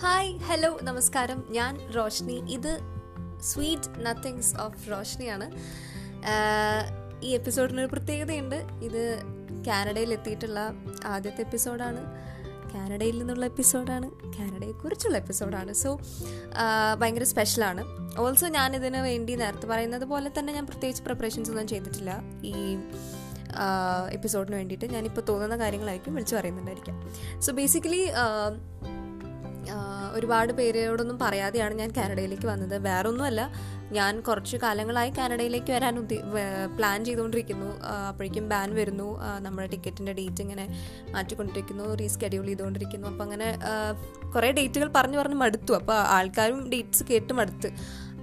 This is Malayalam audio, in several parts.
ഹായ് ഹലോ നമസ്കാരം. ഞാൻ റോഷ്നി. ഇത് സ്വീറ്റ് നത്തിങ്സ് ഓഫ് റോഷ്നിയാണ്. ഈ എപ്പിസോഡിനൊരു പ്രത്യേകതയുണ്ട്. ഇത് കാനഡയിൽ എത്തിയിട്ടുള്ള ആദ്യത്തെ എപ്പിസോഡാണ്. കാനഡയിൽ നിന്നുള്ള എപ്പിസോഡാണ്. കാനഡയെക്കുറിച്ചുള്ള എപ്പിസോഡാണ്. സോ ഭയങ്കര സ്പെഷ്യലാണ് ഓൾസോ ഞാൻ ഇതിന് വേണ്ടി നേരത്തെ പറയുന്നത് പോലെ തന്നെ ഞാൻ പ്രത്യേകിച്ച് പ്രിപ്പറേഷൻസ് ഒന്നും ചെയ്തിട്ടില്ല. ഈ എപ്പിസോഡിന് വേണ്ടിയിട്ട്. ഞാനിപ്പോൾ തോന്നുന്ന കാര്യങ്ങളായിരിക്കും വിളിച്ചു പറയുന്നുണ്ടായിരിക്കാം. സോ ബേസിക്കലി ഒരുപാട് പേരോടൊന്നും പറയാതെയാണ് ഞാൻ കാനഡയിലേക്ക് വന്നത്. വേറൊന്നുമല്ല ഞാൻ കുറച്ച് കാലങ്ങളായി കാനഡയിലേക്ക് വരാൻ ഉദ്ദേ പ്ലാൻ ചെയ്തുകൊണ്ടിരിക്കുന്നു. അപ്പോഴേക്കും ബാൻ വരുന്നു. നമ്മുടെ ടിക്കറ്റിന്റെ ഡേറ്റ് ഇങ്ങനെ മാറ്റിക്കൊണ്ടിരിക്കുന്നു റീസ്കെഡ്യൂൾ ചെയ്തുകൊണ്ടിരിക്കുന്നു. അപ്പോൾ അങ്ങനെ കുറേ ഡേറ്റുകൾ പറഞ്ഞു പറഞ്ഞ് മടുത്തു. അപ്പോൾ ആൾക്കാരും ഡേറ്റ്സ് കേട്ട് മടുത്ത്.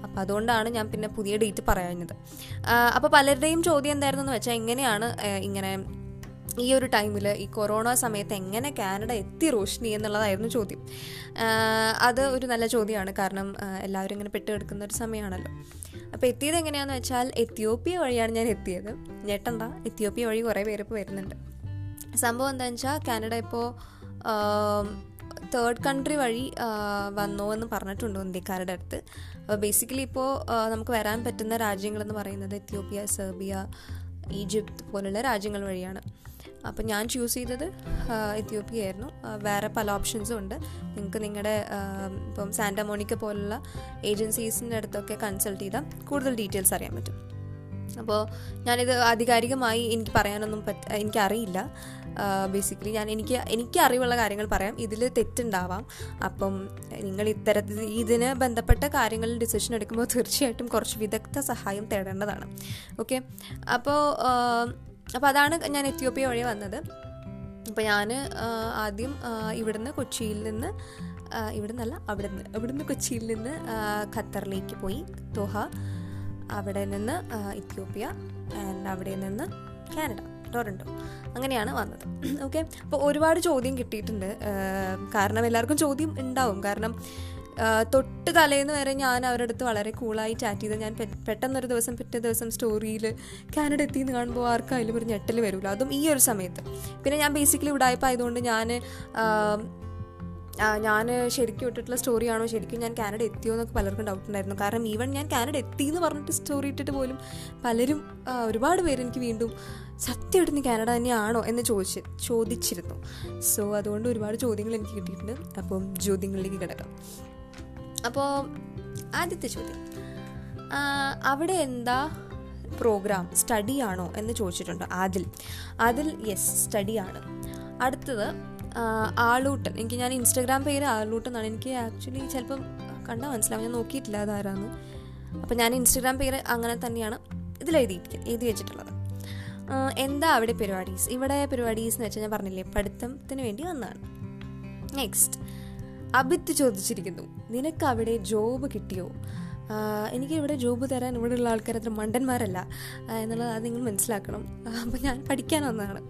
അപ്പോൾ അതുകൊണ്ടാണ് ഞാൻ പിന്നെ പുതിയ ഡേറ്റ് പറയുന്നത് അപ്പോൾ പലരുടെയും ചോദ്യം എന്തായിരുന്നു എന്ന് വെച്ചാൽ എങ്ങനെയാണ് ഇങ്ങനെ ഈ ഒരു ടൈമിൽ ഈ കൊറോണ സമയത്ത് എങ്ങനെ കാനഡ എത്തി റോഷ്നി എന്നുള്ളതായിരുന്നു ചോദ്യം. അത് ഒരു നല്ല ചോദ്യമാണ്. കാരണം എല്ലാവരും ഇങ്ങനെ പെട്ട് കിടക്കുന്ന ഒരു സമയമാണല്ലോ. അപ്പോൾ എത്തിയത് എങ്ങനെയാണെന്ന് വെച്ചാൽ എത്യോപ്യ വഴിയാണ് ഞാൻ എത്തിയത്. ഞെട്ടണ്ട എത്യോപ്യ വഴി കുറേ പേര് ഇപ്പോൾ വരുന്നുണ്ട്. സംഭവം എന്താണെന്ന് വെച്ചാൽ കാനഡ ഇപ്പോൾ തേർഡ് കൺട്രി വഴി വന്നോ എന്ന് പറഞ്ഞിട്ടുണ്ട് ഇന്ത്യക്കാരുടെ അടുത്ത്. അപ്പോൾ ബേസിക്കലി ഇപ്പോൾ നമുക്ക് വരാൻ പറ്റുന്ന രാജ്യങ്ങളെന്ന് പറയുന്നത് എത്യോപ്യ സെർബിയ ഈജിപ്ത് പോലുള്ള രാജ്യങ്ങൾ വഴിയാണ്. അപ്പം ഞാൻ ചൂസ് ചെയ്തത് എത്യോപ്യ ആയിരുന്നു. വേറെ പല ഓപ്ഷൻസും ഉണ്ട്. നിങ്ങൾക്ക് നിങ്ങളുടെ ഇപ്പം സാന്റമോണിക്ക പോലുള്ള ഏജൻസീസിന്റെ അടുത്തൊക്കെ കൺസൾട്ട് ചെയ്താൽ കൂടുതൽ ഡീറ്റെയിൽസ് അറിയാൻ പറ്റും. അപ്പോൾ ഞാനിത് ആധികാരികമായി എനിക്ക് പറയാനൊന്നും പറ്റ എനിക്കറിയില്ല. ബേസിക്കലി ഞാൻ എനിക്ക് എനിക്ക് അറിവുള്ള കാര്യങ്ങൾ പറയാം. ഇതിൽ തെറ്റുണ്ടാവാം. അപ്പം നിങ്ങൾ ഇത്തരത്തിൽ ഇതിന് ബന്ധപ്പെട്ട കാര്യങ്ങളിൽ ഡിസിഷൻ എടുക്കുമ്പോൾ തീർച്ചയായിട്ടും കുറച്ച് വിദഗ്ധ സഹായം തേടേണ്ടതാണ്. ഓക്കെ അപ്പോൾ അപ്പോൾ അതാണ് ഞാൻ എത്യോപ്യ വഴി വന്നത്. അപ്പോൾ ഞാൻ ആദ്യം ഇവിടുന്ന് കൊച്ചിയിൽ നിന്ന് ഇവിടുന്നല്ല അവിടുന്ന് ഇവിടുന്ന് കൊച്ചിയിൽ നിന്ന് ഖത്തറിലേക്ക് പോയി ദോഹ അവിടെ നിന്ന് ഇത്യോപ്യ ആൻഡ് അവിടെ നിന്ന് കാനഡ ടൊറന്റോ അങ്ങനെയാണ് വന്നത്. ഓക്കെ അപ്പോൾ ഒരുപാട് ചോദ്യം കിട്ടിയിട്ടുണ്ട്. കാരണം എല്ലാവർക്കും ചോദ്യം ഉണ്ടാവും. കാരണം തൊട്ട് തലേന്ന് വരെ ഞാൻ അവരുടെ അടുത്ത് വളരെ കൂളായി ചാറ്റ് ചെയ്ത്. ഞാൻ പെട്ടെന്നൊരു ദിവസം പിറ്റേ ദിവസം സ്റ്റോറിയിൽ കാനഡ എത്തി എന്ന് കാണുമ്പോൾ ആർക്കായാലും ഒരു ഞെട്ടൽ വരില്ല അതും ഈ ഒരു സമയത്ത്. പിന്നെ ഞാൻ ബേസിക്കലി ഉടായ്പ ആയതുകൊണ്ട് ഞാൻ ഞാൻ ശരിക്കും ഇട്ടിട്ടുള്ള സ്റ്റോറിയാണോ ശരിക്കും ഞാൻ കാനഡ എത്തിയോ എന്നൊക്കെ പലർക്കും ഡൗട്ട് ഉണ്ടായിരുന്നു. കാരണം ഈവൻ ഞാൻ കാനഡ എത്തി എന്ന് പറഞ്ഞിട്ട് സ്റ്റോറി ഇട്ടിട്ട് പോലും പലരും ഒരുപാട് പേര് എനിക്ക് വീണ്ടും സത്യമായിട്ട് നീ കാനഡ തന്നെയാണോ? എന്ന് ചോദിച്ച് ചോദിച്ചിരുന്നു. സോ അതുകൊണ്ട് ഒരുപാട് ചോദ്യങ്ങൾ എനിക്ക് കിട്ടിയിട്ടുണ്ട്. അപ്പം ചോദ്യങ്ങളിലേക്ക് കിടക്കാം. അപ്പോൾ ആദ്യത്തെ ചോദ്യം. അവിടെ എന്താ പ്രോഗ്രാം സ്റ്റഡി ആണോ എന്ന് ചോദിച്ചിട്ടുണ്ട് അതിൽ അതിൽ യെസ് സ്റ്റഡി ആണ്. അടുത്തത് ആളൂട്ടൻ എനിക്ക് ഞാൻ ഇൻസ്റ്റാഗ്രാം പേര് ആളൂട്ടൻ എന്നാണ്. എനിക്ക് ആക്ച്വലി ചിലപ്പം കണ്ടാൽ മനസ്സിലാവും. ഞാൻ നോക്കിയിട്ടില്ല അതാരാന്ന്. അപ്പം ഞാൻ ഇൻസ്റ്റാഗ്രാം പേര് അങ്ങനെ തന്നെയാണ് ഇതിൽ എഴുതി എഴുതി വെച്ചിട്ടുള്ളത്. എന്താ അവിടെ പരിപാടീസ്? ഇവിടെ പരിപാടീസ് എന്ന് വെച്ചാൽ ഞാൻ പറഞ്ഞില്ലേ പഠിത്തത്തിന് വേണ്ടി വന്നതാണ്. നെക്സ്റ്റ്. അബിത്ത് ചോദിച്ചിരിക്കുന്നു നിനക്ക് അവിടെ ജോബ് കിട്ടിയോ? എനിക്ക് ഇവിടെ ജോബ് തരാൻ ഇവിടെയുള്ള ആൾക്കാർ അത്ര മണ്ടന്മാരല്ല എന്നുള്ളത് അത് നിങ്ങൾ മനസ്സിലാക്കണം. അപ്പോൾ ഞാൻ പഠിക്കാൻ വന്നതാണ്.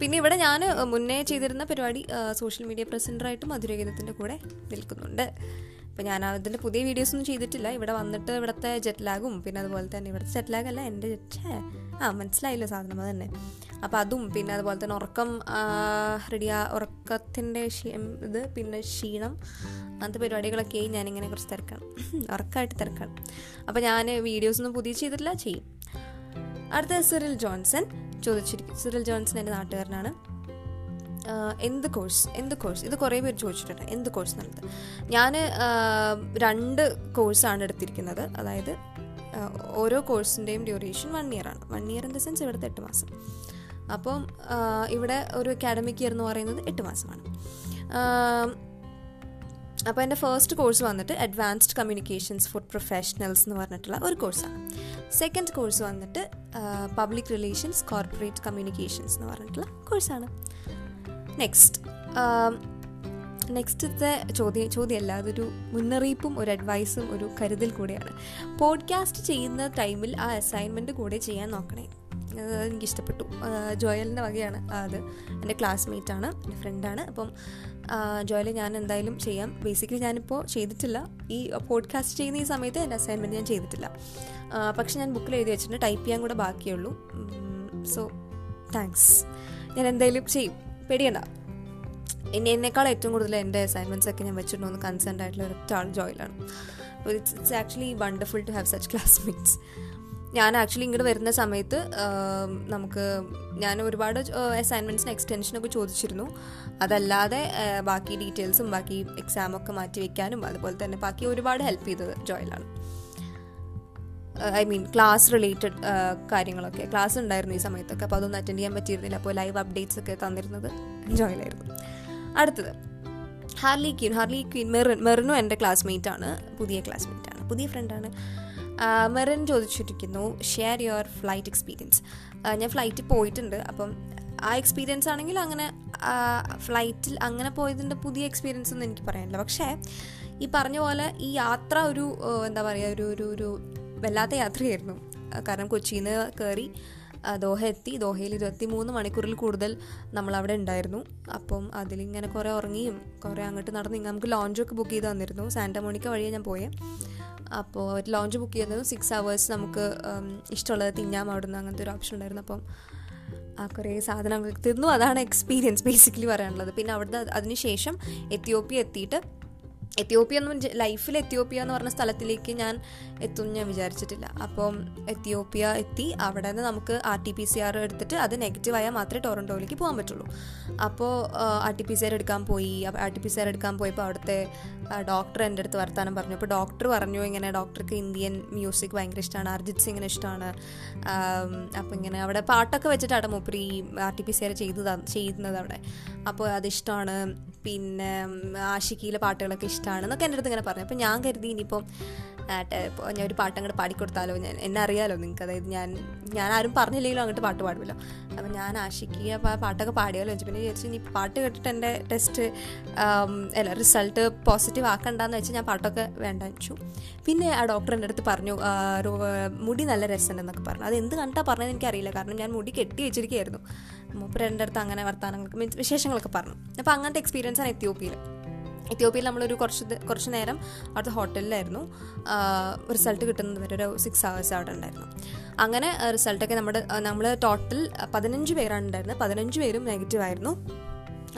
പിന്നെ ഇവിടെ ഞാൻ മുന്നേ ചെയ്തിരുന്ന പരിപാടി സോഷ്യൽ മീഡിയ പ്രസന്ററായിട്ടും മധുരഗീതത്തിന്റെ കൂടെ നിൽക്കുന്നുണ്ട്. അപ്പോൾ ഞാൻ അതിന്റെ പുതിയ വീഡിയോസ് ഒന്നും ചെയ്തിട്ടില്ല. ഇവിടെ വന്നിട്ട് ഇവിടുത്തെ ജെറ്റ് ലാഗും പിന്നെ അതുപോലെ തന്നെ ഇവിടുത്തെ ജെറ്റ് ലാഗ് അല്ല എന്റെ ജെറ്റ് ആ മനസ്സിലായില്ല സാധനം അത് തന്നെ. അപ്പോൾ അതും പിന്നെ അതുപോലെ തന്നെ ഉറക്കം റെഡിയാ ഉറക്കത്തിന്റെ ഇത് പിന്നെ ക്ഷീണം അങ്ങനത്തെ പരിപാടികളൊക്കെ ഞാനിങ്ങനെ കുറച്ച് തിരക്കാണ്. ഉറക്കമായിട്ട് തിരക്കാണ്. അപ്പോൾ ഞാൻ വീഡിയോസ് ഒന്നും പുതിയ ചെയ്തിട്ടില്ല ചെയ്യും. അടുത്ത സിറിൽ ജോൺസൺ ചോദിച്ചിരിക്കും. സിറിൽ ജോൺസൺ എന്റെ നാട്ടുകാരനാണ്. എന്ത് കോഴ്സ് എന്ത് കോഴ്സ്? ഇത് കുറേ പേര് ചോദിച്ചിട്ടുണ്ട് എന്ത് കോഴ്സ് എന്നുള്ളത്. ഞാൻ രണ്ട് കോഴ്സാണ് എടുത്തിരിക്കുന്നത്. അതായത് ഓരോ കോഴ്സിന്റെയും ഡ്യൂറേഷൻ വൺ ഇയർ ആണ്. One year in the sense ഇവിടുത്തെ എട്ട് മാസം. അപ്പം ഇവിടെ ഒരു അക്കാഡമിക് ഇയർ എന്ന് പറയുന്നത് എട്ട് മാസമാണ്. അപ്പോൾ എന്റെ ഫസ്റ്റ് കോഴ്സ് വന്നിട്ട് അഡ്വാൻസ്ഡ് കമ്മ്യൂണിക്കേഷൻസ് ഫോർ പ്രൊഫഷണൽസ് എന്ന് പറഞ്ഞിട്ടുള്ള ഒരു കോഴ്സാണ് സെക്കൻഡ് കോഴ്സ് വന്നിട്ട് പബ്ലിക് റിലേഷൻസ് കോർപ്പറേറ്റ് കമ്മ്യൂണിക്കേഷൻസ് എന്ന് പറഞ്ഞിട്ടുള്ള കോഴ്സാണ് നെക്സ്റ്റ് നെക്സ്റ്റത്തെ ചോദ്യം ചോദ്യമല്ല അതൊരു മുന്നറിയിപ്പും ഒരു അഡ്വൈസും ഒരു കരുതൽ കൂടെയാണ്. പോഡ്കാസ്റ്റ് ചെയ്യുന്ന ടൈമിൽ ആ അസൈൻമെന്റ് കൂടെ ചെയ്യാൻ നോക്കണേ. അത് എനിക്കിഷ്ടപ്പെട്ടു. ജോയലിന്റെ വകയാണ്. അത് എന്റെ ക്ലാസ്മേറ്റാണ് എന്റെ ഫ്രണ്ടാണ് അപ്പം ജോയൽ ഞാൻ എന്തായാലും ചെയ്യാം. ബേസിക്കലി ഞാനിപ്പോൾ ചെയ്തിട്ടില്ല. ഈ പോഡ്കാസ്റ്റ് ചെയ്യുന്ന ഈ സമയത്ത് എന്റെ അസൈൻമെന്റ് ഞാൻ ചെയ്തിട്ടില്ല. പക്ഷെ ഞാൻ ബുക്കിൽ എഴുതി വെച്ചിട്ടുണ്ട്. ടൈപ്പ് ചെയ്യാൻ കൂടെ ബാക്കിയുള്ളൂ സോ താങ്ക്സ് ഞാൻ എന്തായാലും ചെയ്യും. പേടിയണ്ട. ഇനി എന്നെക്കാൾ ഏറ്റവും കൂടുതൽ എന്റെ അസൈൻമെന്റ്സ് ഒക്കെ ഞാൻ വെച്ചിട്ടുണ്ടോ കൺസേൺ ആയിട്ടുള്ള ഒരൊറ്റ ആൾ ജോയിലാണ് it's it's actually wonderful to have such classmates ഞാൻ ആക്ച്വലി ഇങ്ങോട്ട് വരുന്ന സമയത്ത് നമുക്ക് ഞാൻ ഒരുപാട് അസൈൻമെന്റ്സിന് എക്സ്റ്റൻഷനൊക്കെ ചോദിച്ചിരുന്നു. അതല്ലാതെ ബാക്കി ഡീറ്റെയിൽസും ബാക്കി എക്സാമൊക്കെ മാറ്റി വെക്കാനും അതുപോലെ തന്നെ ബാക്കി ഒരുപാട് ഹെൽപ്പ് ചെയ്തത് ജോയിലാണ്. ഐ മീൻ ക്ലാസ് റിലേറ്റഡ് കാര്യങ്ങളൊക്കെ. ക്ലാസ് ഉണ്ടായിരുന്നു ഈ സമയത്തൊക്കെ. അപ്പോൾ അതൊന്നും അറ്റൻഡ് ചെയ്യാൻ പറ്റിയിരുന്നില്ല. അപ്പോൾ ലൈവ് അപ്ഡേറ്റ്സ് ഒക്കെ തന്നിരുന്നത് ജോയിലായിരുന്നു അടുത്തത്. Harley Queen Harley Queen Merin മെറിനും എന്റെ ക്ലാസ്മേറ്റ് ആണ്. പുതിയ ക്ലാസ്മേറ്റ് ആണ്. പുതിയ ഫ്രണ്ടാണ് മെറിൻ ചോദിച്ചിരിക്കുന്നു ഷെയർ യുവർ ഫ്ലൈറ്റ് എക്സ്പീരിയൻസ് ഞാൻ ഫ്ലൈറ്റിൽ പോയിട്ടുണ്ട്. അപ്പം ആ എക്സ്പീരിയൻസ് ആണെങ്കിൽ അങ്ങനെ ഫ്ലൈറ്റിൽ അങ്ങനെ പോയതിന്റെ പുതിയ എക്സ്പീരിയൻസ് ഒന്നും എനിക്ക് പറയാനില്ല. പക്ഷേ ഈ പറഞ്ഞ പോലെ ഈ യാത്ര ഒരു എന്താ പറയുക ഒരു ഒരു ഒരു വല്ലാത്ത യാത്രയായിരുന്നു. കാരണം കൊച്ചിയിൽ നിന്ന് കയറി ദോഹ എത്തി. ദോഹയിൽ ഇരുപത്തി മൂന്ന് മണിക്കൂറിൽ കൂടുതൽ നമ്മളവിടെ ഉണ്ടായിരുന്നു. അപ്പം അതിലിങ്ങനെ കുറേ ഉറങ്ങിയും കുറേ അങ്ങോട്ട് നടന്ന് ഇങ്ങനെ നമുക്ക് ലോഞ്ചൊക്കെ ബുക്ക് ചെയ്ത് തന്നിരുന്നു. സാന്റമോണിക്ക വഴിയാണ് ഞാൻ പോയത് അപ്പോൾ ലോഞ്ച് ബുക്ക് ചെയ്യുന്നത് സിക്സ് അവേഴ്സ് നമുക്ക് ഇഷ്ടമുള്ളത് തിന്നാം അവിടുന്ന് അങ്ങനത്തെ ഒരു ഓപ്ഷൻ ഉണ്ടായിരുന്നു. അപ്പം ആ കുറേ സാധനങ്ങൾ തിന്നു. അതാണ് എക്സ്പീരിയൻസ് ബേസിക്കലി പറയാനുള്ളത്. പിന്നെ അവിടുന്ന് അതിനുശേഷം എത്തിയോപ്യ എത്തിയിട്ട് എത്തിയോപ്യ ഒന്നും ലൈഫിൽ എത്യോപ്യ എന്ന് പറഞ്ഞ സ്ഥലത്തിലേക്ക് ഞാൻ എത്തും ഞാൻ വിചാരിച്ചിട്ടില്ല. അപ്പം എത്യോപ്യ എത്തി അവിടെ നിന്ന് നമുക്ക് R T P C R എടുത്തിട്ട് അത് നെഗറ്റീവ് ആയാൽ മാത്രമേ ടൊറന്റോയിലേക്ക് പോകാൻ പറ്റുള്ളൂ. അപ്പോൾ R T P C R എടുക്കാൻ പോയി. R T P C R എടുക്കാൻ പോയപ്പോൾ അവിടുത്തെ ഡോക്ടർ എന്റെ അടുത്ത് വർത്താനം പറഞ്ഞു. അപ്പോൾ ഡോക്ടർ പറഞ്ഞു ഇങ്ങനെ ഡോക്ടർക്ക് ഇന്ത്യൻ മ്യൂസിക് ഭയങ്കര ഇഷ്ടമാണ് അർജിത് സിംഗിന് ഇഷ്ടമാണ് അപ്പോൾ ഇങ്ങനെ അവിടെ പാട്ടൊക്കെ വെച്ചിട്ടാണ് മൂപ്പര് ഈ R T P C R ചെയ്തതാണ് ചെയ്യുന്നത് അവിടെ. അപ്പോൾ അതിഷ്ടമാണ് പിന്നെ ആഷിക്കിയിലെ പാട്ടുകളൊക്കെ ഇഷ്ടമാണ് എന്നൊക്കെ എന്റെ അടുത്ത് ഇങ്ങനെ പറഞ്ഞു. അപ്പോൾ ഞാൻ കരുതി ഇനിയിപ്പം ഞാൻ ഒരു പാട്ട് അങ്ങോട്ട് പാടിക്കൊടുത്താലോ? ഞാൻ എന്നെ അറിയാലോ നിങ്ങൾക്ക് അതായത് ഞാൻ ഞാൻ ആരും പറഞ്ഞില്ലെങ്കിലും അങ്ങോട്ട് പാട്ട് പാടുമല്ലോ. അപ്പം ഞാൻ ആശിക്കുക അപ്പോൾ ആ പാട്ടൊക്കെ പാടിയാലോ വെച്ചു പിന്നെ വിചാരിച്ചു ഇനി പാട്ട് കേട്ടിട്ട് എന്റെ ടെസ്റ്റ് അല്ല റിസൾട്ട് പോസിറ്റീവ് ആക്കണ്ടെന്ന് വെച്ചാൽ ഞാൻ പാട്ടൊക്കെ വേണ്ട വെച്ചു പിന്നെ ആ ഡോക്ടർ എന്റെ അടുത്ത് പറഞ്ഞു മുടി നല്ല രസമുണ്ടെന്നൊക്കെ പറഞ്ഞു. അത് എന്ത് കണ്ടാ പറഞ്ഞതെന്ന് എനിക്കറിയില്ല. കാരണം ഞാൻ മുടി കെട്ടി വെച്ചിരിക്കുകയായിരുന്നു. മൂപ്പര് എന്റെ അടുത്ത് അങ്ങനെ വർത്തമാനങ്ങൾക്ക് മീൻസ് വിശേഷങ്ങളൊക്കെ പറഞ്ഞു. അപ്പോൾ അങ്ങനത്തെ എക്സ്പീരിയൻസ് ആണ് എത്തിയോപ്യയിൽ എത്യോപ്യയിൽ നമ്മളൊരു കുറച്ച് കുറച്ച് നേരം അവിടുത്തെ ഹോട്ടലിലായിരുന്നു. റിസൾട്ട് കിട്ടുന്നത് വരെ ഒരു സിക്സ് ഹവേഴ്സ് അവിടെ ഉണ്ടായിരുന്നു. അങ്ങനെ റിസൾട്ടൊക്കെ നമ്മുടെ നമ്മൾ ടോട്ടൽ പതിനഞ്ച് പേരാണ് ഉണ്ടായിരുന്നത്. പതിനഞ്ച് പേരും നെഗറ്റീവ് ആയിരുന്നു.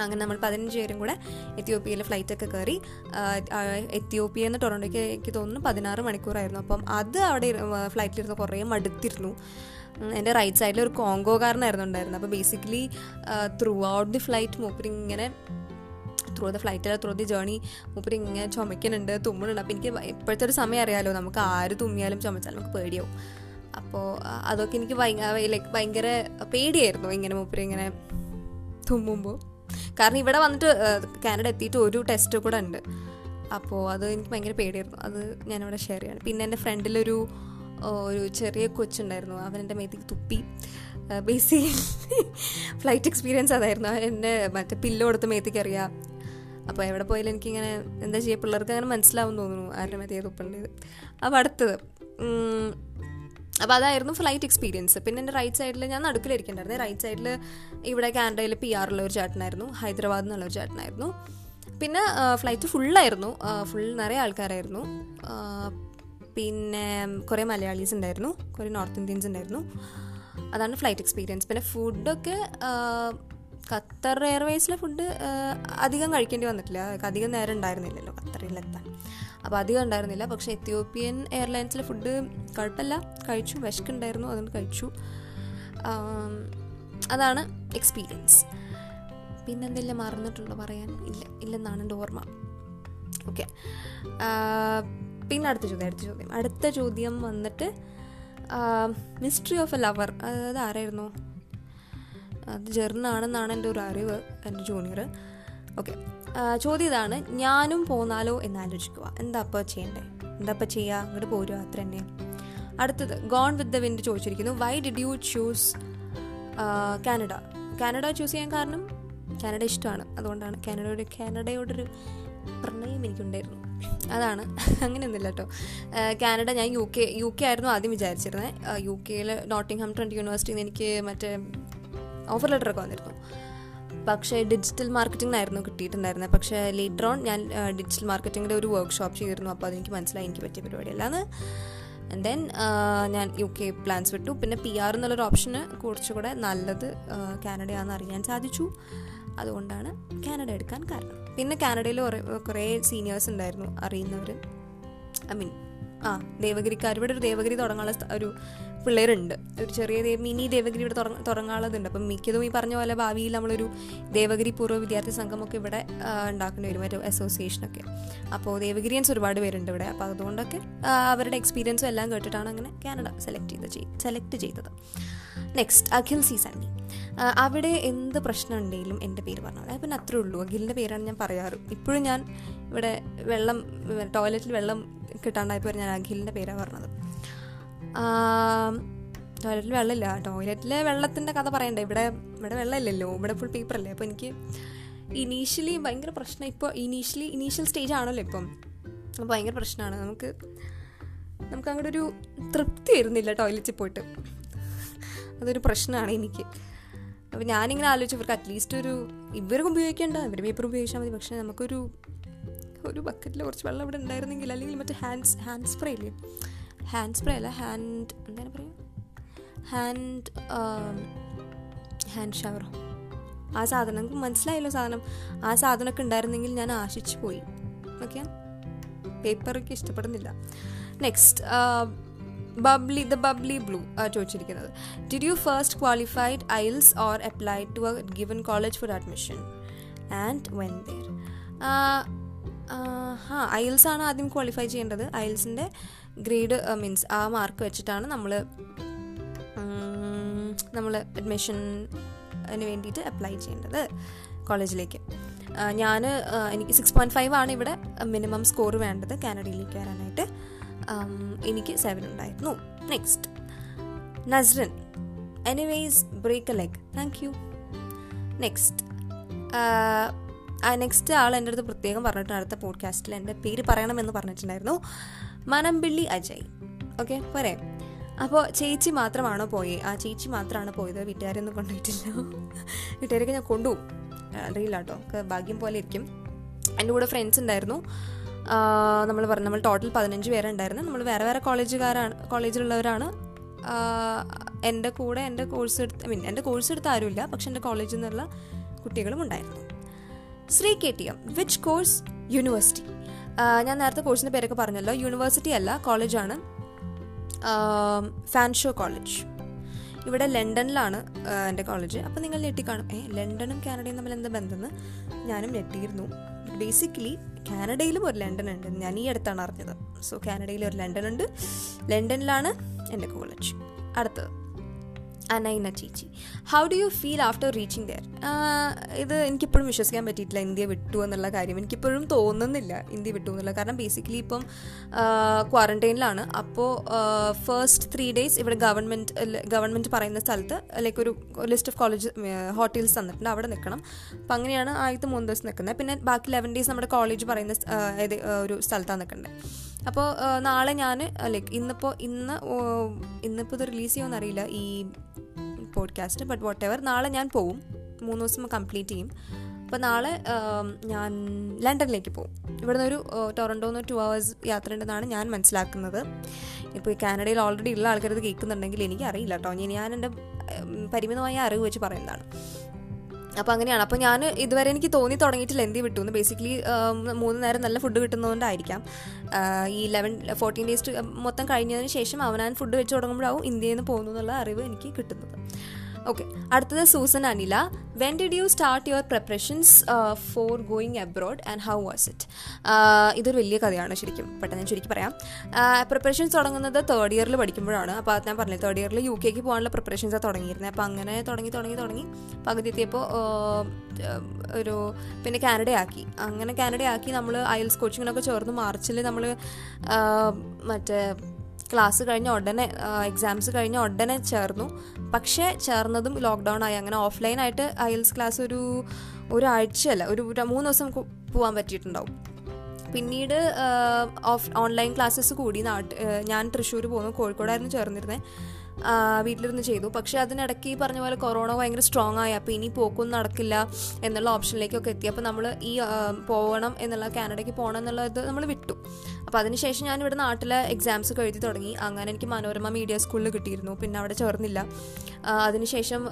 അങ്ങനെ നമ്മൾ പതിനഞ്ച് പേരും കൂടെ എത്യോപ്യയിൽ ഫ്ലൈറ്റൊക്കെ കയറി എത്യോപ്യയിൽ നിന്ന് ടൊറന്റോയ്ക്ക് എനിക്ക് തോന്നുന്നു പതിനാറ് മണിക്കൂറായിരുന്നു. അപ്പം അത് അവിടെ ഫ്ലൈറ്റിലിരുന്ന് കുറേ മടുത്തിരുന്നു. എന്റെ റൈറ്റ് സൈഡിൽ ഒരു കോങ്കോകാരനായിരുന്നു ഉണ്ടായിരുന്നത്. അപ്പോൾ basically throughout the flight മൂപ്പര് ഇങ്ങനെ through the flight through the journey മൂപ്പര് ഇങ്ങനെ ചുമക്കുന്നുണ്ട് തുമ്മുന്നുണ്ട് അപ്പോൾ എനിക്ക് ഇപ്പോഴത്തെ ഒരു സമയം അറിയാലോ നമുക്ക് ആര് തുമ്മിയാലും ചുമച്ചാലും നമുക്ക് പേടിയാവും. അപ്പോൾ അതൊക്കെ എനിക്ക് ലൈക്ക് ഭയങ്കര പേടിയായിരുന്നു ഇങ്ങനെ മൂപ്പര് ഇങ്ങനെ തുമ്മുമ്പോൾ കാരണം ഇവിടെ വന്നിട്ട് കാനഡ എത്തിയിട്ട് ഒരു ടെസ്റ്റ് കൂടെ ഉണ്ട്. അപ്പോൾ അത് എനിക്ക് ഭയങ്കര പേടിയായിരുന്നു. അത് ഞാനിവിടെ ഷെയർ ചെയ്യാണ്. പിന്നെ എന്റെ ഫ്രണ്ടിലൊരു ഒരു ചെറിയ കൊച്ചുണ്ടായിരുന്നു. അവൻ എന്റെ മേത്തേക്ക് തുപ്പി. ബേസിക്കലി ഫ്ലൈറ്റ് എക്സ്പീരിയൻസ് അതായിരുന്നു. അവൻ എന്നെ മറ്റേ പില്ലോ കൊടുത്ത് മേത്തേക്ക് അറിയാം അപ്പോൾ എവിടെ പോയാലും എനിക്കിങ്ങനെ എന്താ ചെയ്യുക പിള്ളേർക്ക് അങ്ങനെ മനസ്സിലാവും തോന്നുന്നു ആരുടെ മതിയെ തുപ്പേണ്ടത് അപ്പോൾ അടുത്തത് അപ്പോൾ അതായിരുന്നു ഫ്ലൈറ്റ് എക്സ്പീരിയൻസ് പിന്നെ എന്റെ റൈറ്റ് സൈഡിൽ ഞാൻ നടുക്കിലിരിക്കണ്ടായിരുന്നു. റൈറ്റ് സൈഡിൽ ഇവിടെ കാനഡയിൽ പി ആറുള്ള ഒരു ചേട്ടനായിരുന്നു. ഹൈദരാബാദ് എന്നുള്ള ഒരു ചേട്ടനായിരുന്നു. പിന്നെ ഫ്ലൈറ്റ് ഫുള്ളായിരുന്നു ഫുൾ നിറയെ ആൾക്കാരായിരുന്നു. പിന്നെ കുറേ മലയാളീസ് ഉണ്ടായിരുന്നു. കുറേ നോർത്ത് ഇന്ത്യൻസ് ഉണ്ടായിരുന്നു. അതാണ് ഫ്ലൈറ്റ് എക്സ്പീരിയൻസ് പിന്നെ ഫുഡൊക്കെ ഖത്തർ എയർവേസിലെ ഫുഡ് അധികം കഴിക്കേണ്ടി വന്നിട്ടില്ല. അധികം നേരം ഉണ്ടായിരുന്നില്ലല്ലോ ഖത്തറിലെത്താൻ. അപ്പോൾ അധികം ഉണ്ടായിരുന്നില്ല. പക്ഷേ എത്യോപ്യൻ എയർലൈൻസിലെ ഫുഡ് കുഴപ്പമില്ല. കഴിച്ചു വിശക്കുണ്ടായിരുന്നു അതുകൊണ്ട് കഴിച്ചു. അതാണ് എക്സ്പീരിയൻസ്. പിന്നെന്തെല്ലാം മറന്നിട്ടുണ്ടോ പറയാൻ? ഇല്ല ഇല്ലെന്നാണ് എന്റെ ഓർമ്മ. ഓക്കെ. പിന്നെ അടുത്ത ചോദ്യം അടുത്ത ചോദ്യം. അടുത്ത ചോദ്യം വന്നിട്ട് മിസ്റ്ററി ഓഫ് എ ലവർ അത് ആരായിരുന്നു? അത് ജെറിനാണെന്നാണ് എന്റെ ഒരു അറിവ് എന്റെ ജൂനിയർ ഓക്കെ ചോദ്യം ഇതാണ് ഞാനും പോന്നാലോ എന്ന് ആലോചിക്കുക. എന്താ അപ്പോൾ ചെയ്യണ്ടേ? എന്താ അപ്പോൾ ചെയ്യുക അങ്ങോട്ട് പോരുക അത്ര തന്നെ. അടുത്തത് Gone with the Wind ചോദിച്ചിരിക്കുന്നു. Why did you choose Canada Canada choose ചെയ്യാൻ കാരണം കാനഡ ഇഷ്ടമാണ്. അതുകൊണ്ടാണ് കാനഡയുടെ കാനഡയോടൊരു പ്രണയം എനിക്കുണ്ടായിരുന്നു. അതാണ്. അങ്ങനെയൊന്നുമില്ല കേട്ടോ കാനഡ ഞാൻ യു കെ യു കെ ആയിരുന്നു ആദ്യം വിചാരിച്ചിരുന്നത് യു കെയിൽ നോട്ടിംഗ്ഹാം ട്രെൻഡ് യൂണിവേഴ്സിറ്റിയിൽ നിന്ന് എനിക്ക് മറ്റേ ഓഫർ ലെറ്ററൊക്കെ വന്നിരുന്നു. പക്ഷേ ഡിജിറ്റൽ മാർക്കറ്റിംഗിനായിരുന്നു കിട്ടിയിട്ടുണ്ടായിരുന്നത് പക്ഷേ ലേറ്റർ ഓൺ ഞാൻ ഡിജിറ്റൽ മാർക്കറ്റിങ്ങിന്റെ ഒരു വർക്ക്ഷോപ്പ് ചെയ്തിരുന്നു. അപ്പോൾ അതെനിക്ക് മനസ്സിലായി. എനിക്ക് പറ്റിയ പരിപാടിയല്ലാന്ന്. ആൻഡ് ദെൻ ഞാൻ യു കെ പ്ലാൻസ് വിട്ടു. പിന്നെ പി ആർ എന്നുള്ളൊരു ഓപ്ഷന് കുറച്ചുകൂടെ നല്ലത് കാനഡയാണെന്ന് അറിയാൻ സാധിച്ചു. അതുകൊണ്ടാണ് കാനഡ എടുക്കാൻ കാരണം. പിന്നെ കാനഡയിൽ കുറേ സീനിയേഴ്സ് ഉണ്ടായിരുന്നു അറിയുന്നവർ ഐ മീൻ ആ ദേവഗിരിക്കാർ ഇവിടെ ഒരു ദേവഗിരി തുടങ്ങാനുള്ള ഒരു പിള്ളേരുണ്ട്. ഒരു ചെറിയ മിനി ദേവഗിരി ഇവിടെ തുടങ്ങ- തുടങ്ങാനുള്ളതുണ്ട്. അപ്പം മിക്കതും ഈ പറഞ്ഞ പോലെ ഭാവിയിൽ നമ്മളൊരു ദേവഗിരി പൂർവ വിദ്യാർത്ഥി സംഘമൊക്കെ ഇവിടെ ഉണ്ടാക്കേണ്ടി വരും ഒരു അസോസിയേഷനൊക്കെ അപ്പോൾ ദേവഗിരിയൻസ് ഒരുപാട് പേരുണ്ട് ഇവിടെ. അപ്പോൾ അതുകൊണ്ടൊക്കെ അവരുടെ എക്സ്പീരിയൻസും എല്ലാം കേട്ടിട്ടാണ് അങ്ങനെ കാനഡ സെലക്ട് ചെയ്ത് സെലക്ട് ചെയ്തത്. നെക്സ്റ്റ് അഖിൽ സി സണ്ണി അവിടെ എന്ത് പ്രശ്നം ഉണ്ടെങ്കിലും എന്റെ പേര് പറഞ്ഞാൽ അതായത് പിന്നെ അത്രേ ഉള്ളൂ. അഖിലിന്റെ പേരാണ് ഞാൻ പറയാറ്. ഇപ്പോഴും ഞാൻ ഇവിടെ വെള്ളം ടോയ്ലറ്റിൽ വെള്ളം കിട്ടാണ്ടായപ്പോൾ ഞാൻ അഖിലിന്റെ പേരാണ് പറഞ്ഞത്. ടോയ്ലറ്റിൽ വെള്ളമില്ല. ടോയ്ലറ്റിലെ വെള്ളത്തിന്റെ കഥ പറയണ്ടേ? ഇവിടെ ഇവിടെ വെള്ളമില്ലല്ലോ. ഇവിടെ ഫുൾ പേപ്പർ അല്ലേ? അപ്പോൾ എനിക്ക് ഇനീഷ്യലി ഭയങ്കര പ്രശ്നം. ഇപ്പോൾ ഇനീഷ്യലി ഇനീഷ്യൽ സ്റ്റേജ് ആണല്ലോ ഇപ്പം. അപ്പോൾ ഭയങ്കര പ്രശ്നമാണ്. നമുക്ക് നമുക്ക് അങ്ങോട്ട് ഒരു തൃപ്തി വരുന്നില്ല ടോയ്ലറ്റിൽ പോയിട്ട്. അതൊരു പ്രശ്നമാണ് എനിക്ക്. അപ്പോൾ ഞാനിങ്ങനെ ആലോചിച്ചു ഇവർക്ക് അറ്റ്ലീസ്റ്റ് ഒരു ഇവർക്ക് ഉപയോഗിക്കേണ്ട. ഇവർ പേപ്പർ ഉപയോഗിച്ചാൽ മതി. പക്ഷേ നമുക്കൊരു ഒരു ബക്കറ്റിൽ കുറച്ച് വെള്ളം ഇവിടെ ഉണ്ടായിരുന്നെങ്കിൽ അല്ലെങ്കിൽ മറ്റേ ഹാൻഡ് ഹാൻഡ് സ്പ്രേ ഇല്ലേ? ഹാൻഡ് സ്പ്രേ അല്ല ഹാൻഡ് എന്താണ് പറയുക? ഹാൻഡ് ഹാൻഡ് ഷവർ ആ സാധനം നമുക്ക് മനസ്സിലായല്ലോ സാധനം. ആ സാധനമൊക്കെ ഉണ്ടായിരുന്നെങ്കിൽ ഞാൻ ആശിച്ചു പോയി. ഓക്കെ പേപ്പറൊക്കെ ഇഷ്ടപ്പെടുന്നില്ല. Next bubbly the bubbly blue ചോദിച്ചിരിക്കുന്നത്. Did you first qualified IELTS or apply to a given college for admission and when there ആ ഐൽസ് ആണ് ആദ്യം ക്വാളിഫൈ ചെയ്യേണ്ടത്. ഐൽസിന്റെ ഗ്രേഡ് മീൻസ് ആ മാർക്ക് വെച്ചിട്ടാണ് നമ്മൾ നമ്മൾ അഡ്മിഷന് വേണ്ടിയിട്ട് അപ്ലൈ ചെയ്യേണ്ടത് കോളേജിലേക്ക് ഞാൻ എനിക്ക് സിക്സ് പോയിന്റ് ഫൈവ് ആണ് ഇവിടെ മിനിമം സ്കോർ വേണ്ടത് കാനഡയിലേക്ക് വരാനായിട്ട് എനിക്ക് സെവൻ ഉണ്ടായിരുന്നു. Next Nasran. Anyways break a leg thank you next next ആൾ എന്റെ അടുത്ത് പ്രത്യേകം പറഞ്ഞിട്ടുണ്ട് അടുത്ത പോഡ്കാസ്റ്റിൽ എന്റെ പേര് പറയണമെന്ന് പറഞ്ഞിട്ടുണ്ടായിരുന്നു. മനംപിള്ളി അജയ്. ഓക്കെ പോരെ. അപ്പോൾ ചേച്ചി മാത്രമാണോ പോയി? ആ ചേച്ചി മാത്രമാണ് പോയത് വീട്ടുകാരൊന്നും കൊണ്ടുപോയിട്ടില്ല. വീട്ടുകാരൊക്കെ ഞാൻ കൊണ്ടുപോകും അറിയില്ല കേട്ടോ. ഭാഗ്യം പോലെ ഇരിക്കും. എന്റെ കൂടെ ഫ്രണ്ട്സ് ഉണ്ടായിരുന്നു. നമ്മൾ പറഞ്ഞു നമ്മൾ ടോട്ടൽ പതിനഞ്ച് പേരുണ്ടായിരുന്നു. നമ്മൾ വേറെ വേറെ കോളേജുകാരാണ് കോളേജിലുള്ളവരാണ് എന്റെ കൂടെ എന്റെ കോഴ്സ് എടുത്ത് ഐ മീൻ എന്റെ കോഴ്സ് എടുത്ത് ആരുമില്ല. പക്ഷെ എന്റെ കോളേജിൽ നിന്നുള്ള കുട്ടികളും ഉണ്ടായിരുന്നു. Sree K T M which course university ഞാൻ നേരത്തെ കോഴ്സിന്റെ പേരൊക്കെ പറഞ്ഞല്ലോ. യൂണിവേഴ്സിറ്റി അല്ല കോളേജാണ് ഫാൻഷോ കോളേജ് ഇവിടെ ലണ്ടനിലാണ് എന്റെ കോളേജ് അപ്പോൾ നിങ്ങൾ ഞെട്ടിക്കാണും. ഏ ലണ്ടനും കാനഡയും തമ്മിൽ എന്താ ബന്ധമെന്ന് ഞാനും ഞെട്ടിയിരുന്നു. ബേസിക്കലി കാനഡയിലും ഒരു ലണ്ടൻ ഉണ്ട് ഞാൻ ഈ അടുത്താണ് അറിഞ്ഞത്. സോ കാനഡയിൽ ഒരു ലണ്ടൻ ഉണ്ട് ലണ്ടനിലാണ് എന്റെ കോളേജ് അടുത്തത്. അനൈന ചേച്ചി. How do you feel after reaching there ഇത് എനിക്കിപ്പോഴും വിശ്വസിക്കാൻ പറ്റിയിട്ടില്ല ഇന്ത്യ വിട്ടു എന്നുള്ള കാര്യം. എനിക്കിപ്പോഴും തോന്നുന്നില്ല ഇന്ത്യ വിട്ടു എന്നുള്ള കാരണം ബേസിക്കലി ഇപ്പം ക്വാറന്റൈനിലാണ് അപ്പോൾ ഫസ്റ്റ് ത്രീ ഡേയ്സ് ഇവിടെ ഗവൺമെന്റ് ഗവൺമെന്റ് പറയുന്ന സ്ഥലത്ത് ലൈക്ക് ഒരു ലിസ്റ്റ് ഓഫ് കോളേജ് ഹോട്ടൽസ് തന്നിട്ടുണ്ട്. അവിടെ നിൽക്കണം. അപ്പം അങ്ങനെയാണ് ആദ്യത്തെ മൂന്ന് ദിവസം നിൽക്കുന്നത്. പിന്നെ ബാക്കി ലെവൻ ഡേയ്സ് നമ്മുടെ കോളേജ് പറയുന്ന ഒരു സ്ഥലത്താണ് നിൽക്കേണ്ടത് അപ്പോൾ നാളെ ഞാൻ ലൈക്ക് ഇന്നിപ്പോൾ ഇന്ന് ഇന്നിപ്പോൾ ഇത് റിലീസ് ചെയ്യുമെന്നറിയില്ല ഈ പോഡ്കാസ്റ്റ് ബട്ട് വാട്ട് എവർ നാളെ ഞാൻ പോവും. മൂന്ന് ദിവസം കംപ്ലീറ്റ് ചെയ്യും. അപ്പോൾ നാളെ ഞാൻ ലണ്ടനിലേക്ക് പോകും ഇവിടുന്ന് ഒരു ടൊറന്റോന്ന് ടു അവേഴ്സ് യാത്ര ഉണ്ടെന്നാണ് ഞാൻ മനസ്സിലാക്കുന്നത്. ഇപ്പോൾ കാനഡയിൽ ഓൾറെഡി ഉള്ള ആൾക്കാർ ഇത് കേൾക്കുന്നുണ്ടെങ്കിൽ എനിക്ക് അറിയില്ല കേട്ടോ ഞാൻ എന്റെ പരിമിതമായ അറിവ് വെച്ച് പറയുന്നതാണ്. അപ്പോൾ അങ്ങനെയാണ്. അപ്പോൾ ഞാൻ ഇതുവരെ എനിക്ക് തോന്നി തുടങ്ങിയിട്ടില്ല. എന്തി വിട്ടു എന്ന്. ബേസിക്കലി മൂന്ന് നേരം നല്ല ഫുഡ് കിട്ടുന്നതുകൊണ്ടായിരിക്കാം. ഈ ലെവൻ ഫോർട്ടീൻ ഡേയ്സ് മൊത്തം കഴിഞ്ഞതിന് ശേഷം അവനാൻ ഫുഡ് വെച്ച് തുടങ്ങുമ്പോഴാവും ഇന്ത്യയിൽ നിന്ന് പോകുന്നു എന്നുള്ള അറിവ് എനിക്ക് കിട്ടുന്നത്. ഓക്കെ അടുത്തത് Susan Anila. When did you start your preparations for going abroad and how was it ഇതൊരു വലിയ കഥയാണ് ശരിക്കും. പെട്ടെന്ന് ചുരുക്കി പറയാം. പ്രിപ്പറേഷൻസ് തുടങ്ങുന്നത് തേർഡ് ഇയറിൽ പഠിക്കുമ്പോഴാണ്. അപ്പോൾ അത് ഞാൻ പറഞ്ഞു തേർഡ് ഇയറിൽ യു കെക്ക് പോകാനുള്ള പ്രിപ്പറേഷൻസാണ് തുടങ്ങിയിരുന്നത് അപ്പോൾ അങ്ങനെ തുടങ്ങി തുടങ്ങി തുടങ്ങി. പകുതി എത്തിയപ്പോൾ ഒരു പിന്നെ കാനഡയാക്കി അങ്ങനെ കാനഡയാക്കി നമ്മൾ അയൽസ് കോച്ചിങ്ങിനൊക്കെ ചേർന്ന് മാർച്ചിൽ നമ്മൾ മറ്റേ ക്ലാസ് കഴിഞ്ഞ ഉടനെ എക്സാംസ് കഴിഞ്ഞ ഉടനെ ചേർന്നു. പക്ഷേ ചേർന്നതും ലോക്ക്ഡൗൺ ആയി. അങ്ങനെ ഓഫ്ലൈനായിട്ട് ഐൽസ് ക്ലാസ് ഒരു ഒരാഴ്ചയല്ല ഒരു മൂന്ന് ദിവസം പോകാൻ പറ്റിയിട്ടുണ്ടാവും. പിന്നീട് ഓഫ് ഓൺലൈൻ ക്ലാസ്സസ് കൂടി. നാട്ട് ഞാൻ തൃശ്ശൂർ പോകുന്നു. കോഴിക്കോടായിരുന്നു ചേർന്നിരുന്നത് വീട്ടിലിരുന്ന് ചെയ്തു. പക്ഷെ അതിനിടയ്ക്ക് ഈ പറഞ്ഞ പോലെ കൊറോണ ഭയങ്കര സ്ട്രോങ് ആയി. അപ്പോൾ ഇനി പോക്കൊന്നും നടക്കില്ല എന്നുള്ള ഓപ്ഷനിലേക്കൊക്കെ എത്തി. അപ്പോൾ നമ്മൾ ഈ പോകണം എന്നുള്ള കാനഡയ്ക്ക് പോകണം എന്നുള്ളത് നമ്മൾ വിട്ടു. അപ്പോൾ അതിനുശേഷം ഞാൻ ഇവിടെ നാട്ടിലെ എക്സാംസ് ഒക്കെ എഴുതി തുടങ്ങി. അങ്ങനെ എനിക്ക് മനോരമ മീഡിയ സ്കൂളിൽ കിട്ടിയിരുന്നു. പിന്നെ അവിടെ ചേർന്നില്ല. അതിനുശേഷം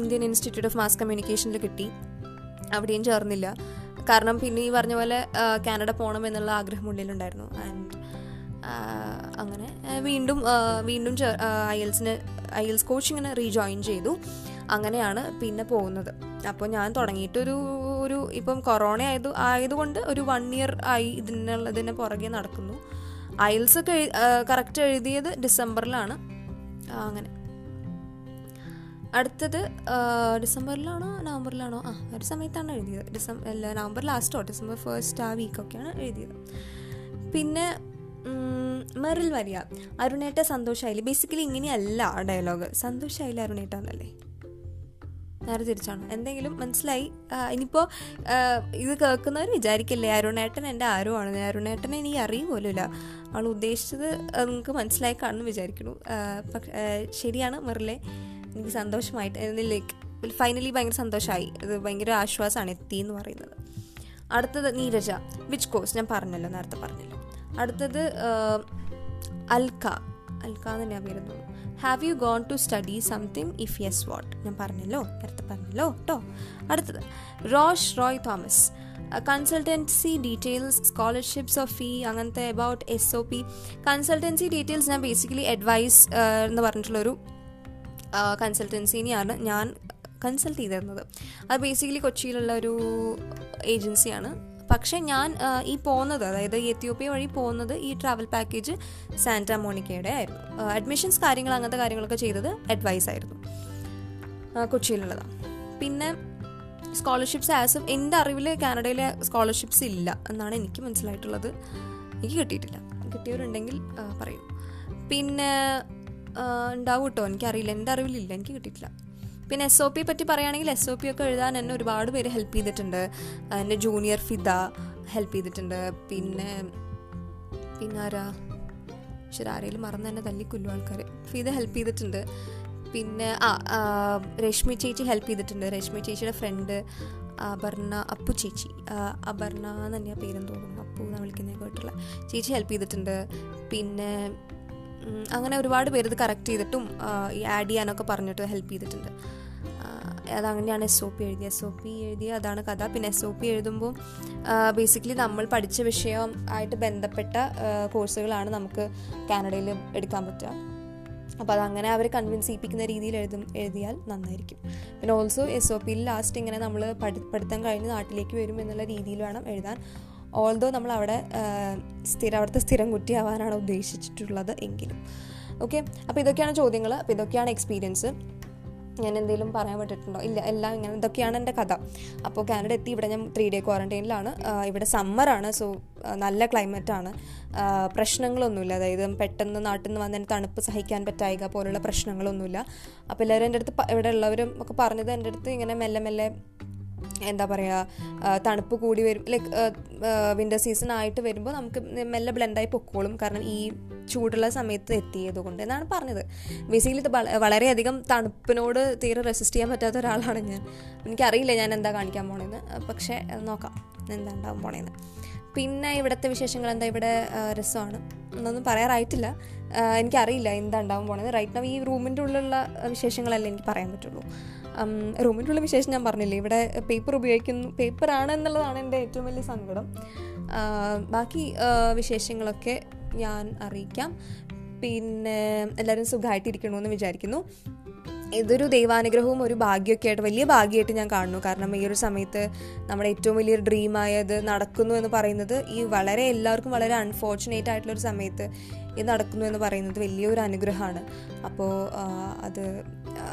ഇന്ത്യൻ ഇൻസ്റ്റിറ്റ്യൂട്ട് ഓഫ് മാസ് കമ്മ്യൂണിക്കേഷനിൽ കിട്ടി. അവിടെയും ചേർന്നില്ല. കാരണം പിന്നെ ഈ പറഞ്ഞ പോലെ കാനഡ പോകണം എന്നുള്ള ആഗ്രഹം ഉള്ളിലുണ്ടായിരുന്നു. ആൻഡ് അങ്ങനെ വീണ്ടും വീണ്ടും ഐ എൽസിന് കോച്ചിങ്ങിന് റീജോയിൻ ചെയ്തു. അങ്ങനെയാണ് പിന്നെ പോകുന്നത്. അപ്പോൾ ഞാൻ തുടങ്ങിയിട്ടൊരു ഒരു ഇപ്പം കൊറോണ ആയത് ആയതുകൊണ്ട് ഒരു വൺ ഇയർ ആയി ഇതിനുള്ളതിന് പുറകെ നടക്കുന്നു. ഐൽസ് ഒക്കെ കറക്റ്റ് എഴുതിയത് ഡിസംബറിലാണ്. അങ്ങനെ. അടുത്തത് ഡിസംബറിലാണോ നവംബറിലാണോ? ആ ഒരു സമയത്താണ് എഴുതിയത്. ഡിസംബർ നവംബർ ലാസ്റ്റോ ഡിസംബർ ഫസ്റ്റ് ആ വീക്കൊക്കെയാണ് എഴുതിയത്. പിന്നെ മെറിൽ വരിക അരുണേട്ട സന്തോഷായില്ല ബേസിക്കലി ഇങ്ങനെയല്ല ആ ഡയലോഗ് സന്തോഷായില്ല അരുണേട്ട എന്നല്ലേ? നേരെ തിരിച്ചാണ്? എന്തെങ്കിലും മനസ്സിലായി? ഇനിയിപ്പോൾ ഇത് കേൾക്കുന്നവർ വിചാരിക്കില്ലേ അരുണേട്ടൻ എന്റെ ആരോ ആണ് അരുണേട്ടനെ എനിക്ക് അറിയുപോലുമില്ല അവൾ ഉദ്ദേശിച്ചത് നിങ്ങൾക്ക് മനസ്സിലായി കാണുന്നു വിചാരിക്കുന്നു. ആ, ശരിയാണ് മെറിലെ. എനിക്ക് സന്തോഷമായിട്ട് ലൈക്ക് ഫൈനലി ഭയങ്കര സന്തോഷമായി അത് ഭയങ്കര ആശ്വാസമാണ് എത്തി എന്ന് പറയുന്നത്. അടുത്തത് നീരജ വിച്ച് കോഴ്സ് ഞാൻ പറഞ്ഞല്ലോ നേരത്തെ പറഞ്ഞല്ലോ. അടുത്തത് അൽക അൽക്ക. എന്ന് പേര് have you gone to study something if yes what ഞാൻ പറഞ്ഞല്ലോ നേരത്തെ പറഞ്ഞല്ലോ കേട്ടോ അടുത്തത് Rosh Roy Thomas consultancy details scholarships of fee അങ്ങനത്തെ about S O P consultancy details ഞാൻ ബേസിക്കലി അഡ്വൈസ് എന്ന് പറഞ്ഞിട്ടുള്ളൊരു കൺസൾട്ടൻസിനെയാണ് ഞാൻ കൺസൾട്ട് ചെയ്തിരുന്നത്. അത് ബേസിക്കലി കൊച്ചിയിലുള്ള ഒരു ഏജൻസിയാണ്. പക്ഷേ ഞാൻ ഈ പോകുന്നത് അതായത് എത്യോപ്യ വഴി പോകുന്നത് ഈ ട്രാവൽ പാക്കേജ് സാന്റാ മോണിക്കയുടെ ആയിരുന്നു. അഡ്മിഷൻസ് കാര്യങ്ങൾ അങ്ങനത്തെ കാര്യങ്ങളൊക്കെ ചെയ്തത് അഡ്വൈസ് ആയിരുന്നു. കൊച്ചിയിലുള്ളതാണ്. പിന്നെ സ്കോളർഷിപ്സ് ആസ് എന്റെ അറിവിൽ കാനഡയിലെ സ്കോളർഷിപ്സ് ഇല്ല എന്നാണ് എനിക്ക് മനസ്സിലായിട്ടുള്ളത്. എനിക്ക് കിട്ടിയിട്ടില്ല. കിട്ടിയവരുണ്ടെങ്കിൽ പറയൂ. പിന്നെ ഉണ്ടാവും കേട്ടോ എനിക്കറിയില്ല. എന്റെ അറിവിലില്ല. എനിക്ക് കിട്ടിയിട്ടില്ല. പിന്നെ എസ് ഒ പി പറ്റി പറയുകയാണെങ്കിൽ എസ് ഒ പി ഒക്കെ എഴുതാൻ എന്നെ ഒരുപാട് പേര് ഹെൽപ്പ് ചെയ്തിട്ടുണ്ട്. എന്റെ ജൂനിയർ ഫിദ ഹെൽപ്പ് ചെയ്തിട്ടുണ്ട്. പിന്നെ പിന്നെ ആരാ? ശരി ആരെങ്കിലും മറന്ന് തന്നെ തല്ലിക്കൊല്ലും ആൾക്കാർ ഫിദ ഹെൽപ്പ് ചെയ്തിട്ടുണ്ട്. പിന്നെ ആ രശ്മി ചേച്ചി ഹെൽപ്പ് ചെയ്തിട്ടുണ്ട്. രശ്മി ചേച്ചിയുടെ ഫ്രണ്ട് അപർണ അപ്പു ചേച്ചി. അപർണ എന്ന് തന്നെയാണ് പേരും തോന്നുന്നു. അപ്പു എന്നാണ് വിളിക്കുന്ന കേട്ടുള്ള ചേച്ചി ഹെൽപ്പ് ചെയ്തിട്ടുണ്ട്. പിന്നെ അങ്ങനെ ഒരുപാട് പേര് ഇത് കറക്റ്റ് ചെയ്തിട്ടും ഈ ആഡ് ചെയ്യാനൊക്കെ പറഞ്ഞിട്ട് ഹെൽപ്പ് ചെയ്തിട്ടുണ്ട്. അതങ്ങനെയാണ് എസ് ഒ പി എഴുതി എസ് ഒ പി എഴുതിയ അതാണ് കഥ. പിന്നെ എസ് ഒ പി എഴുതുമ്പോൾ ബേസിക്കലി നമ്മൾ പഠിച്ച വിഷയം ആയിട്ട് ബന്ധപ്പെട്ട കോഴ്സുകളാണ് നമുക്ക് കാനഡയിൽ എടുക്കാൻ പറ്റുക. അപ്പോൾ അതങ്ങനെ അവർ കൺവിൻസ് ചെയ്യിപ്പിക്കുന്ന രീതിയിൽ എഴുതും എഴുതിയാൽ നന്നായിരിക്കും. പിന്നെ ഓൾസോ എസ് ഒ പിയിൽ ലാസ്റ്റ് ഇങ്ങനെ നമ്മൾ പഠി പഠിത്തം കഴിഞ്ഞ് നാട്ടിലേക്ക് വരും എന്നുള്ള രീതിയിൽ വേണം എഴുതാൻ. ഓൾദോ നമ്മൾ അവിടെ സ്ഥിരം അവിടുത്തെ സ്ഥിരം കുട്ടിയാവാനാണ് ഉദ്ദേശിച്ചിട്ടുള്ളത് എങ്കിലും. ഓക്കെ അപ്പോൾ ഇതൊക്കെയാണ് ചോദ്യങ്ങൾ അപ്പോൾ ഇതൊക്കെയാണ് എക്സ്പീരിയൻസ് ഞാൻ എന്തെങ്കിലും പറയാൻ പറ്റിയിട്ടുണ്ടോ ഇല്ല എല്ലാം ഇങ്ങനെ ഇതൊക്കെയാണ് എന്റെ കഥ. അപ്പോൾ കാനഡ എത്തി ഇവിടെ ഞാൻ ത്രീ ഡേ ക്വാറന്റൈനിലാണ് ഇവിടെ സമ്മറാണ് സോ നല്ല ക്ലൈമറ്റാണ് പ്രശ്നങ്ങളൊന്നുമില്ല. അതായത് പെട്ടെന്ന് നാട്ടിൽ നിന്ന് വന്നതിന് തണുപ്പ് സഹിക്കാൻ പറ്റായിക പോലുള്ള പ്രശ്നങ്ങളൊന്നുമില്ല. അപ്പോൾ എല്ലാവരും എന്റെ അടുത്ത് ഇവിടെ ഉള്ളവരും ഒക്കെ പറഞ്ഞത് എന്റെ അടുത്ത് ഇങ്ങനെ മെല്ലെ മെല്ലെ എന്താ പറയുക തണുപ്പ് കൂടി വരും ലൈക്ക് വിന്റർ സീസൺ ആയിട്ട് വരുമ്പോൾ നമുക്ക് മെല്ലെ ബ്ലെൻഡായി പൊക്കോളും. കാരണം ഈ ചൂടുള്ള സമയത്ത് എത്തിയത് കൊണ്ട് എന്നാണ് പറഞ്ഞത്. ബേസിക്കലി ഇത് വള- വളരെയധികം തണുപ്പിനോട് തീരെ റെസിസ്റ്റ് ചെയ്യാൻ പറ്റാത്ത ഒരാളാണ് ഞാൻ. എനിക്കറിയില്ല ഞാൻ എന്താ കാണിക്കാൻ പോണേന്ന്. പക്ഷേ നോക്കാം എന്താ ഉണ്ടാവും പോണേന്ന്. പിന്നെ ഇവിടുത്തെ വിശേഷങ്ങൾ എന്താ? ഇവിടെ രസമാണ്. എന്നൊന്നും പറയാറായിട്ടില്ല. എനിക്കറിയില്ല എന്താ ഉണ്ടാവും പോണത് റൈറ്റ് നൗ ഈ റൂമിന്റെ ഉള്ളിലുള്ള വിശേഷങ്ങളല്ലേ എനിക്ക് പറയാൻ പറ്റുള്ളൂ. റൂമിന്റെ ഉള്ള വിശേഷം ഞാൻ പറഞ്ഞില്ലേ? ഇവിടെ പേപ്പർ ഉപയോഗിക്കുന്നു പേപ്പറാണ് എന്നുള്ളതാണ് എന്റെ ഏറ്റവും വലിയ സങ്കടം. ബാക്കി വിശേഷങ്ങളൊക്കെ ഞാൻ അറിയിക്കാം. പിന്നെ എല്ലാവരും സുഖമായിട്ടിരിക്കണമെന്ന് വിചാരിക്കുന്നു. ഇതൊരു ദൈവാനുഗ്രഹവും ഒരു ഭാഗ്യമൊക്കെ ആയിട്ട് വലിയ ഭാഗ്യമായിട്ട് ഞാൻ കാണുന്നു. കാരണം ഈ ഒരു സമയത്ത് നമ്മുടെ ഏറ്റവും വലിയൊരു ഡ്രീമായത് നടക്കുന്നു എന്ന് പറയുന്നത് ഈ വളരെ എല്ലാവർക്കും വളരെ അൺഫോർച്ചുനേറ്റ് ആയിട്ടുള്ള ഒരു സമയത്ത് ഇത് നടക്കുന്നു എന്ന് പറയുന്നത് വലിയൊരു അനുഗ്രഹമാണ്. അപ്പോൾ അത്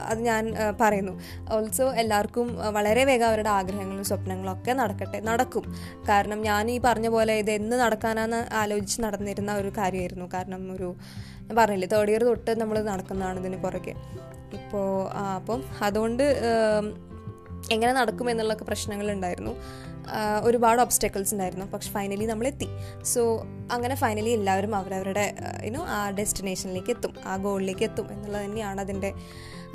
അത് ഞാൻ പറയുന്നു. ഓൾസോ എല്ലാവർക്കും വളരെ വേഗം അവരുടെ ആഗ്രഹങ്ങളും സ്വപ്നങ്ങളും ഒക്കെ നടക്കട്ടെ നടക്കും. കാരണം ഞാൻ ഈ പറഞ്ഞ പോലെ ഇത് എന്ന് നടക്കാനാന്ന് ആലോചിച്ച് നടന്നിരുന്ന ഒരു കാര്യമായിരുന്നു. കാരണം ഒരു ഞാൻ പറഞ്ഞില്ലേ തേർഡ് ഇയർ തൊട്ട് നമ്മൾ നടക്കുന്നതാണ് ഇതിന് പുറകെ. ഇപ്പോൾ അപ്പം അതുകൊണ്ട് എങ്ങനെ നടക്കും എന്നുള്ളൊക്കെ പ്രശ്നങ്ങളുണ്ടായിരുന്നു. ഒരുപാട് ഒബ്സ്റ്റക്കിൾസ് ഉണ്ടായിരുന്നു പക്ഷെ ഫൈനലി നമ്മൾ എത്തി സോ അങ്ങനെ ഫൈനലി എല്ലാവരും അവരവരുടെ യുനോ ആ ഡെസ്റ്റിനേഷനിലേക്ക് എത്തും ആ ഗോളിലേക്ക് എത്തും എന്നുള്ളത് തന്നെയാണ് അതിന്റെ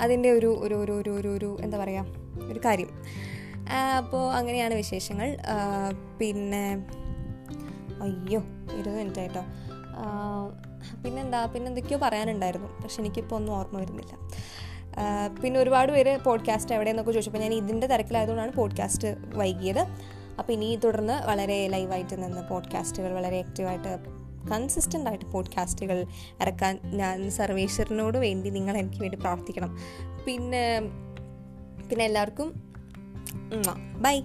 അതിന്റെ ഒരു ഒരു ഒരു ഒരു ഒരു ഒരു എന്താ പറയുക ഒരു കാര്യം. അപ്പോൾ അങ്ങനെയാണ് വിശേഷങ്ങൾ. പിന്നെ അയ്യോ ഇരുപത് മിനിറ്റ് ആയിട്ടോ. പിന്നെന്താ പിന്നെ എന്തൊക്കെയോ പറയാനുണ്ടായിരുന്നു. പക്ഷെ എനിക്കിപ്പോൾ ഒന്നും ഓർമ്മ വരുന്നില്ല. പിന്നെ ഒരുപാട് പേര് പോഡ്കാസ്റ്റ് എവിടെയെന്നൊക്കെ ചോദിച്ചപ്പോൾ ഞാൻ ഇതിന്റെ തിരക്കിലായതുകൊണ്ടാണ് പോഡ്കാസ്റ്റ് വൈകിയത്. അപ്പോൾ ഇനി തുടർന്ന് വളരെ ലൈവായിട്ട് നിന്ന് പോഡ്കാസ്റ്റുകൾ വളരെ ആക്റ്റീവായിട്ട് കൺസിസ്റ്റന്റ് ആയിട്ട് പോഡ്കാസ്റ്റുകൾ ഇറക്കാൻ ഞാൻ സർവേശ്വരനോട് വേണ്ടി നിങ്ങൾ എനിക്ക് വേണ്ടി പ്രാർത്ഥിക്കണം. പിന്നെ പിന്നെ എല്ലാവർക്കും ബൈ